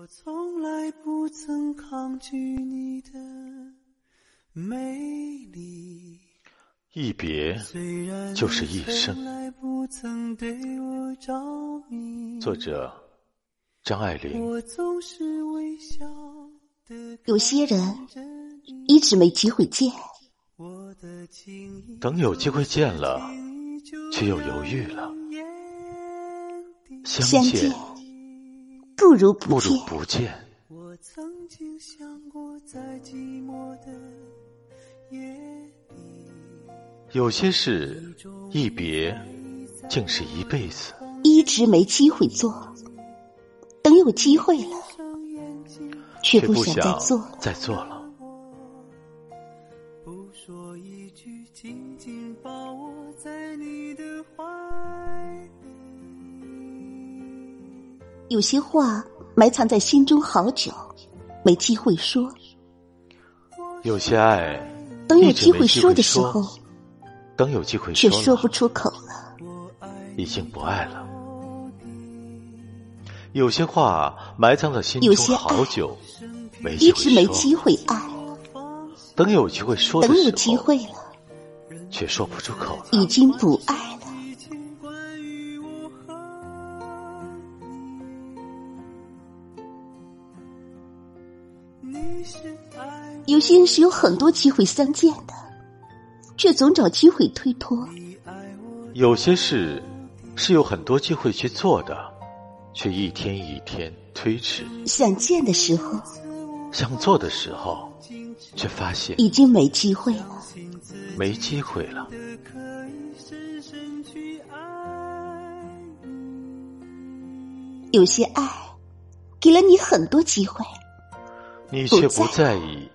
我从来不曾抗拒你的美丽，一别就是一生。来不曾对我着迷。作者张爱玲。我总是微笑的有些人一直没机会见，等有机会见了，却又犹豫了。相见不如不见。不见。我曾经想过，在寂寞的夜里，有些事一别，竟是一辈子。一直没机会做，等有机会了，却不不想再做。再做了。不说一句，紧紧抱我在你的怀里。有些话埋藏在心中好久，没机会说。有些爱，等有机机会说的时候，等有机会却说了说不出口了。已经不爱了。有些话埋藏在心中好久，没机一直没机。会爱，等有机会说的等有时候，机会了，却说不出口了。已经不爱有些人是有很多机会相见的，却总找机会推脱。有些事是有很多机会去做的，却一天一天推迟。想见的时候，想做的时候，却发现已经没机会了。没机会了。有些爱给了你很多机会，你却不在意，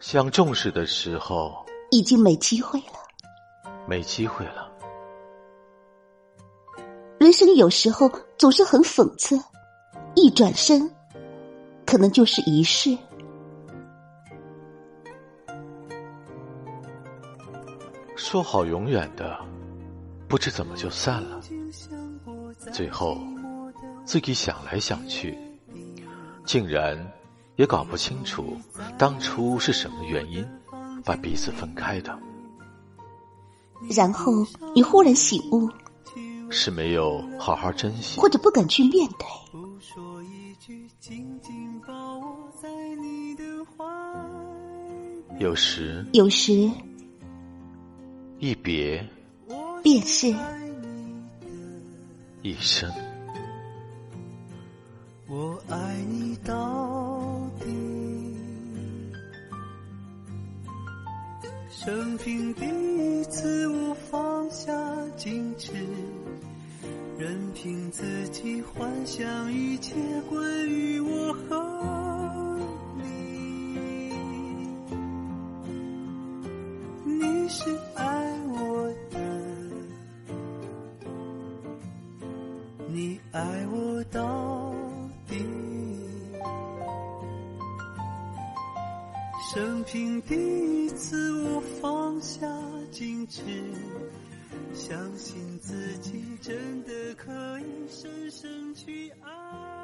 想重视的时候已经没机会了。没机会了。人生有时候总是很讽刺，一转身，可能就是一世。说好永远的，不知怎么就散了。最后，自己想来想去，竟然也搞不清楚当初是什么原因把彼此分开的，然后你忽然醒悟，是没有好好珍惜或，者不敢去面对。不说一句，紧紧抱我在你的怀里。有时有时一别便是一生。我爱你到生平第一次我放下矜持，任凭自己幻想一切关于我和你。你是爱我的，你爱我到生平第一次，我放下矜持，相信自己真的可以深深去爱。